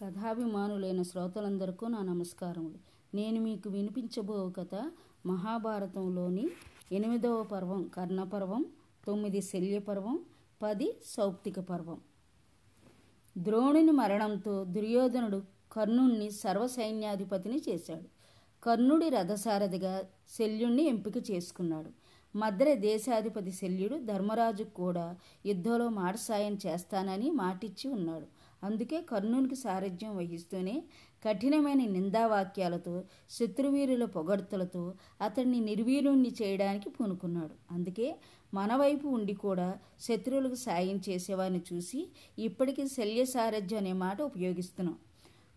కథాభిమానులైన శ్రోతలందరికీ నా నమస్కారములు. నేను మీకు వినిపించబో కథ మహాభారతంలోని ఎనిమిదవ పర్వం కర్ణపర్వం తొమ్మిది శల్యపర్వం పది సౌప్తిక పర్వం. ద్రోణుని మరణంతో దుర్యోధనుడు కర్ణుణ్ణి సర్వసైన్యాధిపతిని చేశాడు. కర్ణుడి రథసారథిగా శల్యుణ్ణి ఎంపిక చేసుకున్నాడు. మద్ర దేశాధిపతి శల్యుడు ధర్మరాజుకు కూడా యుద్ధంలో మాట సాయం చేస్తానని మాటిచ్చి ఉన్నాడు. అందుకే కర్ణునికి సారథ్యం వహిస్తూనే కఠినమైన నిందావాక్యాలతో శత్రువీరుల పొగడ్తలతో అతన్ని నిర్వీర్యుణ్ణి చేయడానికి పూనుకున్నాడు. అందుకే మన వైపు ఉండి కూడా శత్రువులకు సాయం చేసేవారిని చూసి ఇప్పటికీ శల్య సారథ్యం అనే మాట ఉపయోగిస్తున్నాం.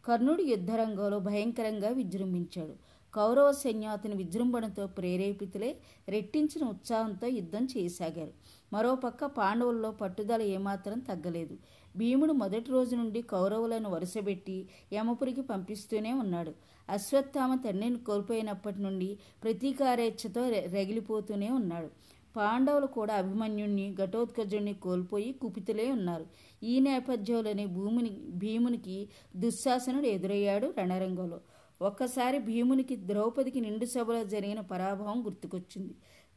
కర్ణుడు యుద్ధరంగంలో భయంకరంగా విజృంభించాడు. కౌరవ సైన్యాతిని విజృంభణతో ప్రేరేపితులై రెట్టించిన ఉత్సాహంతో యుద్ధం చేయసాగారు. మరోపక్క పాండవుల్లో పట్టుదల ఏమాత్రం తగ్గలేదు. భీముడు మొదటి రోజు నుండి కౌరవులను వరుసబెట్టి యమపురికి పంపిస్తూనే ఉన్నాడు. అశ్వత్థామ తండ్రిని కోల్పోయినప్పటి నుండి ప్రతీకారేచ్ఛతో రగిలిపోతూనే ఉన్నాడు. పాండవులు కూడా అభిమన్యుణ్ణి ఘటోత్కజుణ్ణి కోల్పోయి కుపితులే ఉన్నారు. ఈ నేపథ్యంలోనే భూమిని భీమునికి దుశ్శాసనుడు ఎదురయ్యాడు రణరంగంలో. ఒక్కసారి భీమునికి ద్రౌపదికి నిండు సభలో జరిగిన పరాభవం గుర్తుకొచ్చింది.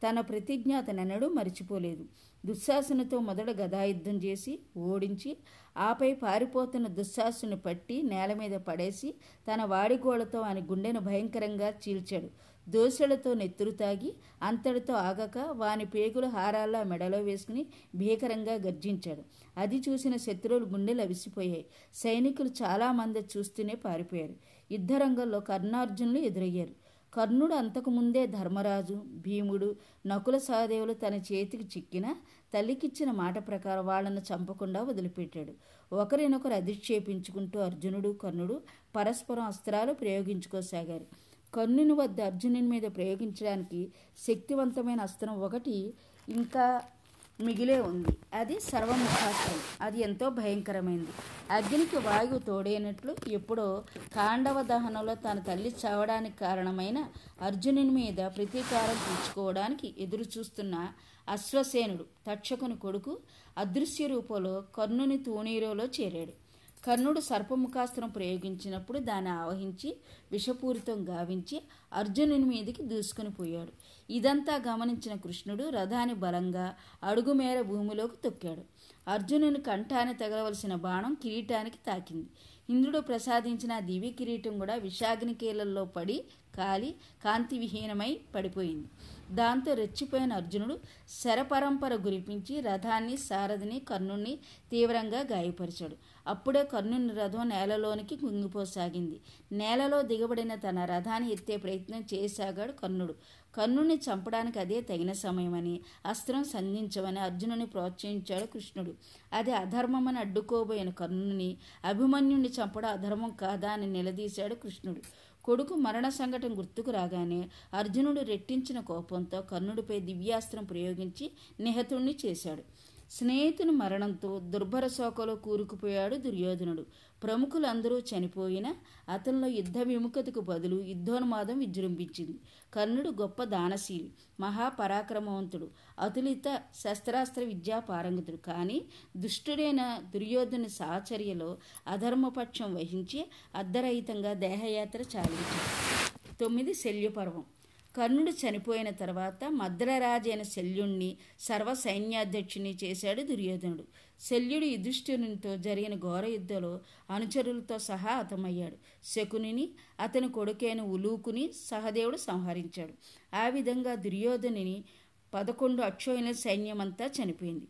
తన ప్రతిజ్ఞ అతనెన్నడూ మరిచిపోలేదు. దుశ్శాసనతో మొదట గదాయుద్ధం చేసి ఓడించి ఆపై పారిపోతున్న దుశ్శాసును పట్టి నేల మీద పడేసి తన వాడిగోళ్ళతో ఆయన గుండెను భయంకరంగా చీల్చాడు. దోశలతో నెత్తురు తాగి అంతటితో ఆగక వాని పేగులు హారాల్లా మెడలో వేసుకుని భీకరంగా గర్జించాడు. అది చూసిన శత్రువులు గుండెలు అవిసిపోయాయి సైనికులు చాలామంది చూస్తూనే పారిపోయారు. యుద్ధరంగంలో కర్ణార్జునులు ఎదురయ్యారు. కర్ణుడు అంతకుముందే ధర్మరాజు భీముడు నకుల సహదేవులు తన చేతికి చిక్కిన తల్లికిచ్చిన మాట ప్రకారం వాళ్ళను చంపకుండా వదిలిపెట్టాడు. ఒకరినొకరు అధిక్షేపించుకుంటూ అర్జునుడు కర్ణుడు పరస్పరం అస్త్రాలు ప్రయోగించుకోసాగారు. కర్ణుని వద్ద అర్జునుని మీద ప్రయోగించడానికి శక్తివంతమైన అస్త్రం ఒకటి ఇంకా మిగిలే ఉంది. అది సర్వముఖాస్త్రం. అది ఎంతో భయంకరమైంది. అగ్నికి వాయువు తోడైనట్లు ఎప్పుడో కాండవ దహనంలో తన తల్లి చావడానికి కారణమైన అర్జునుని మీద ప్రతీకారం తీర్చుకోవడానికి ఎదురు చూస్తున్న అశ్వసేనుడు తక్షకుని కొడుకు అదృశ్య రూపంలో కర్ణుని తూనీరోలో చేరాడు. కర్ణుడు సర్పముఖాస్త్రం ప్రయోగించినప్పుడు దాన్ని ఆవహించి విషపూరితం గావించి అర్జునుని మీదకి దూసుకుని పోయాడు. ఇదంతా గమనించిన కృష్ణుడు రథాన్ని బలంగా అడుగుమేర భూమిలోకి తొక్కాడు. అర్జునుని కంఠాన్ని తగలవలసిన బాణం కిరీటానికి తాకింది. ఇంద్రుడు ప్రసాదించిన దివ్య కిరీటం కూడా విషాగ్ని కీలల్లో పడి కాలి కాంతి విహీనమై పడిపోయింది. దాంతో రెచ్చిపోయిన అర్జునుడు శరపరంపర గురిపించి రథాన్ని సారథిని కర్ణుణ్ణి తీవ్రంగా గాయపరిచాడు. అప్పుడే కర్ణుని రథం నేలలోనికి కుంగిపోసాగింది. నేలలో దిగబడిన తన రథాన్ని ఎత్తే ప్రయత్నం చేయసాగాడు కర్ణుడు. కర్ణుని చంపడానికి అదే తగిన సమయమని అస్త్రం సంధించమని అర్జునుని ప్రోత్సహించాడు కృష్ణుడు. అది అధర్మమని అడ్డుకోబోయిన కర్ణుని అభిమన్యుణ్ణి చంపడం అధర్మం కాదా అని నిలదీశాడు కృష్ణుడు. కొడుకు మరణ సంఘటన గుర్తుకు రాగానే అర్జునుడు రెట్టించిన కోపంతో కర్ణుడిపై దివ్యాస్త్రం ప్రయోగించి నిహతుణ్ణి చేశాడు. స్నేహితుని మరణంతో దుర్భర శోకలో కూరుకుపోయాడు దుర్యోధనుడు. ప్రముఖులందరూ చనిపోయినా అతనిలో యుద్ధ విముఖతకు బదులు యుద్ధోన్మాదం విజృంభించింది. కర్ణుడు గొప్ప దానశీలి మహాపరాక్రమవంతుడు అతులిత శస్త్రాస్త్ర విద్యా పారంగతుడు. కానీ దుష్టుడైన దుర్యోధను సాచర్యలో అధర్మపక్షం వహించి అర్ధరహితంగా దేహయాత్ర చాలించాడు. తొమ్మిది శల్యపర్వం. కర్ణుడు చనిపోయిన తర్వాత మద్రరాజైన శల్యుణ్ణి సర్వ సైన్యాధ్యక్షుని చేశాడు దుర్యోధనుడు. శల్యుడు యుధిష్ఠిరునితో జరిగిన ఘోర యుద్ధలో అనుచరులతో సహా హతమయ్యాడు. శకునిని అతని కొడుకైన ఉలూకుని సహదేవుడు సంహరించాడు. ఆ విధంగా దుర్యోధనుని పదకొండు అక్షోహిణ సైన్యమంతా చనిపోయింది.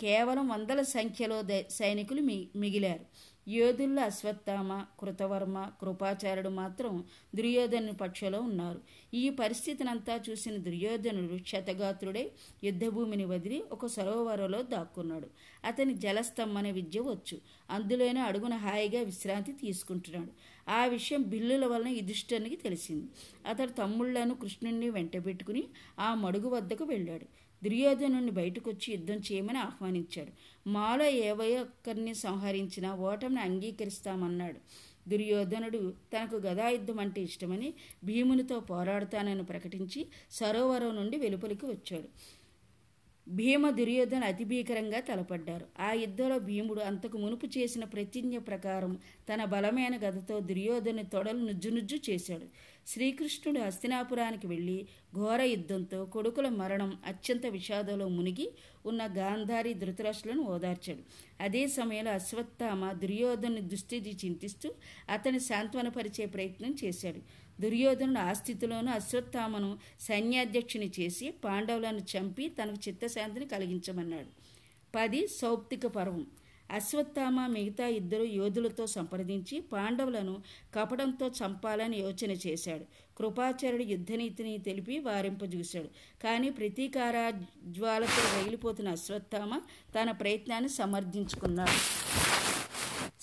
కేవలం వందల సంఖ్యలో సైనికులు మిగిలారు. యోధుల్లో అశ్వత్థామ కృతవర్మ కృపాచార్యుడు మాత్రం దుర్యోధను పక్షలో ఉన్నారు. ఈ పరిస్థితినంతా చూసిన దుర్యోధనుడు క్షతగాత్రుడే యుద్ధభూమిని వదిలి ఒక సరోవరంలో దాక్కున్నాడు. అతని జలస్తంభన విద్య వచ్చు. అందులోనే అడుగున హాయిగా విశ్రాంతి తీసుకుంటున్నాడు. ఆ విషయం బిల్లుల వలన యుధిష్ఠునికి తెలిసింది. అతడు తమ్ముళ్ళను కృష్ణుణ్ణి వెంటబెట్టుకుని ఆ మడుగు వద్దకు వెళ్ళాడు. దుర్యోధనుని బయటకొచ్చి యుద్ధం చేయమని ఆహ్వానించాడు. మాలో ఏవో ఒక్కరిని సంహరించినా ఓటమిని అంగీకరిస్తామన్నాడు. దుర్యోధనుడు తనకు గదాయుద్ధం అంటే ఇష్టమని భీమునితో పోరాడుతానని ప్రకటించి సరోవరం నుండి వెలుపలికి వచ్చాడు. భీమ దుర్యోధన అతి భీకరంగా తలపడ్డారు. ఆ యుద్ధంలో భీముడు అంతకు మునుపు చేసిన ప్రతిజ్ఞ ప్రకారం తన బలమైన గదతో దుర్యోధను తొడలు నుజ్జునుజ్జు చేశాడు. శ్రీకృష్ణుడు హస్తినాపురానికి వెళ్ళి ఘోర యుద్ధంతో కొడుకుల మరణం అత్యంత విషాదంలో మునిగి ఉన్న గాంధారి ధృతరాష్ట్రులను ఓదార్చాడు. అదే సమయంలో అశ్వత్థామ దుర్యోధను దుస్థితి చింతిస్తూ అతని సాంత్వనపరిచే ప్రయత్నం చేశాడు. దుర్యోధనుడు ఆ స్థితిలోనూ అశ్వత్థామను సైన్యాధ్యక్షుని చేసి పాండవులను చంపి తనకు చిత్తశాంతిని కలిగించమన్నాడు. పది సౌప్తిక పర్వం. అశ్వత్థామ మిగతా ఇద్దరు యోధులతో సంప్రదించి పాండవులను కపటంతో చంపాలని యోచన చేశాడు. కృపాచార్యుడు యుద్ధనీతిని తెలిపి వారింపజూశాడు. కానీ ప్రతీకార జ్వాలతో రగిలిపోతున్న అశ్వత్థామ తన ప్రయత్నాన్ని సమర్థించుకున్నాడు.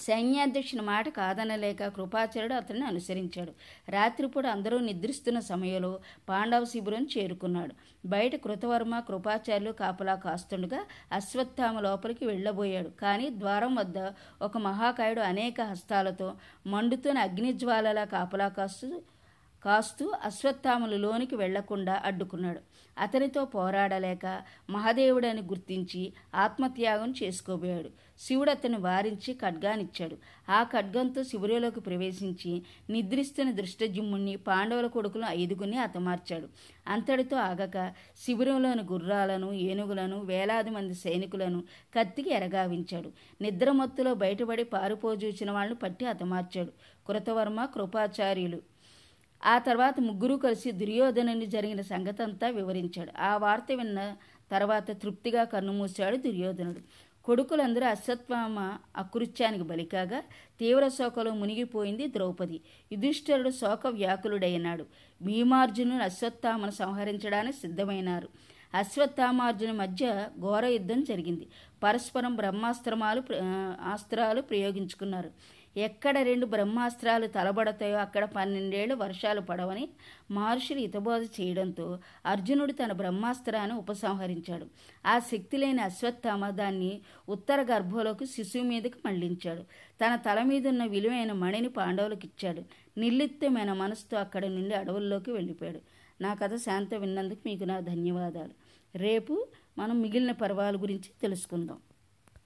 సైన్యాధ్యక్షుని మాట కాదనలేక కృపాచార్యుడు అతన్ని అనుసరించాడు. రాత్రిపూట అందరూ నిద్రిస్తున్న సమయంలో పాండవ శిబిరం చేరుకున్నాడు. బయట కృతవర్మ కృపాచార్యులు కాపలా కాస్తుండగా అశ్వత్థామ లోపలికి వెళ్ళబోయాడు. కానీ ద్వారం వద్ద ఒక మహాకాయుడు అనేక హస్తాలతో మండుతున్న అగ్నిజ్వాలలా కాపలా కాస్తూ కాస్తూ అశ్వత్థాములు లోనికి వెళ్ళకుండా అడ్డుకున్నాడు. అతనితో పోరాడలేక మహాదేవుడని గుర్తించి ఆత్మత్యాగం చేసుకోబోయాడు. శివుడు అతను వారించి ఖడ్గానిచ్చాడు. ఆ ఖడ్గంతో శిబిరంలోకి ప్రవేశించి నిద్రిస్తున్న దృష్టజిమ్ముణ్ణి పాండవుల కొడుకులను ఐదుగుని హతమార్చాడు. అంతటితో ఆగక శిబిరంలోని గుర్రాలను ఏనుగులను వేలాది మంది సైనికులను కత్తికి ఎరగావించాడు. నిద్రమత్తులో బయటపడి పారిపోజూచిన వాళ్ళని పట్టి హతమార్చాడు. కృతవర్మ కృపాచార్యులు ఆ తర్వాత ముగ్గురు కలిసి దుర్యోధనుని జరిగిన సంగతంతా వివరించాడు. ఆ వార్త విన్న తర్వాత తృప్తిగా కన్నుమూశాడు దుర్యోధనుడు. కొడుకులందరూ అశ్వత్థామ అకృత్యానికి బలికాగా తీవ్ర శోకలో మునిగిపోయింది ద్రౌపది. యుధిష్ఠరుడు శోక వ్యాకులుడైనాడు భీమార్జునుడు అశ్వత్థామను సంహరించడానికి సిద్ధమైనారు. అశ్వత్థామార్జున మధ్య ఘోర యుద్ధం జరిగింది. పరస్పరం బ్రహ్మాస్త్రమాలు ఆస్త్రాలు ప్రయోగించుకున్నారు. ఎక్కడ రెండు బ్రహ్మాస్త్రాలు తలబడతాయో అక్కడ పన్నెండేళ్ళు వర్షాలు పడవని మహర్షులు హితబోధ చేయడంతో అర్జునుడు తన బ్రహ్మాస్త్రాన్ని ఉపసంహరించాడు. ఆ శక్తి లేని అశ్వత్థామ దాన్ని ఉత్తర గర్భంలోకి శిశువు మీదకి మళ్ళించాడు. తన తల మీదున్న విలువైన మణిని పాండవులకు ఇచ్చాడు నిర్లిప్తమైన మనసుతో అక్కడి నుండి అడవుల్లోకి వెళ్ళిపోయాడు. నా కథ శాంత విన్నందుకు మీకు నా ధన్యవాదాలు. రేపు మనం మిగిలిన పర్వాల గురించి తెలుసుకుందాం.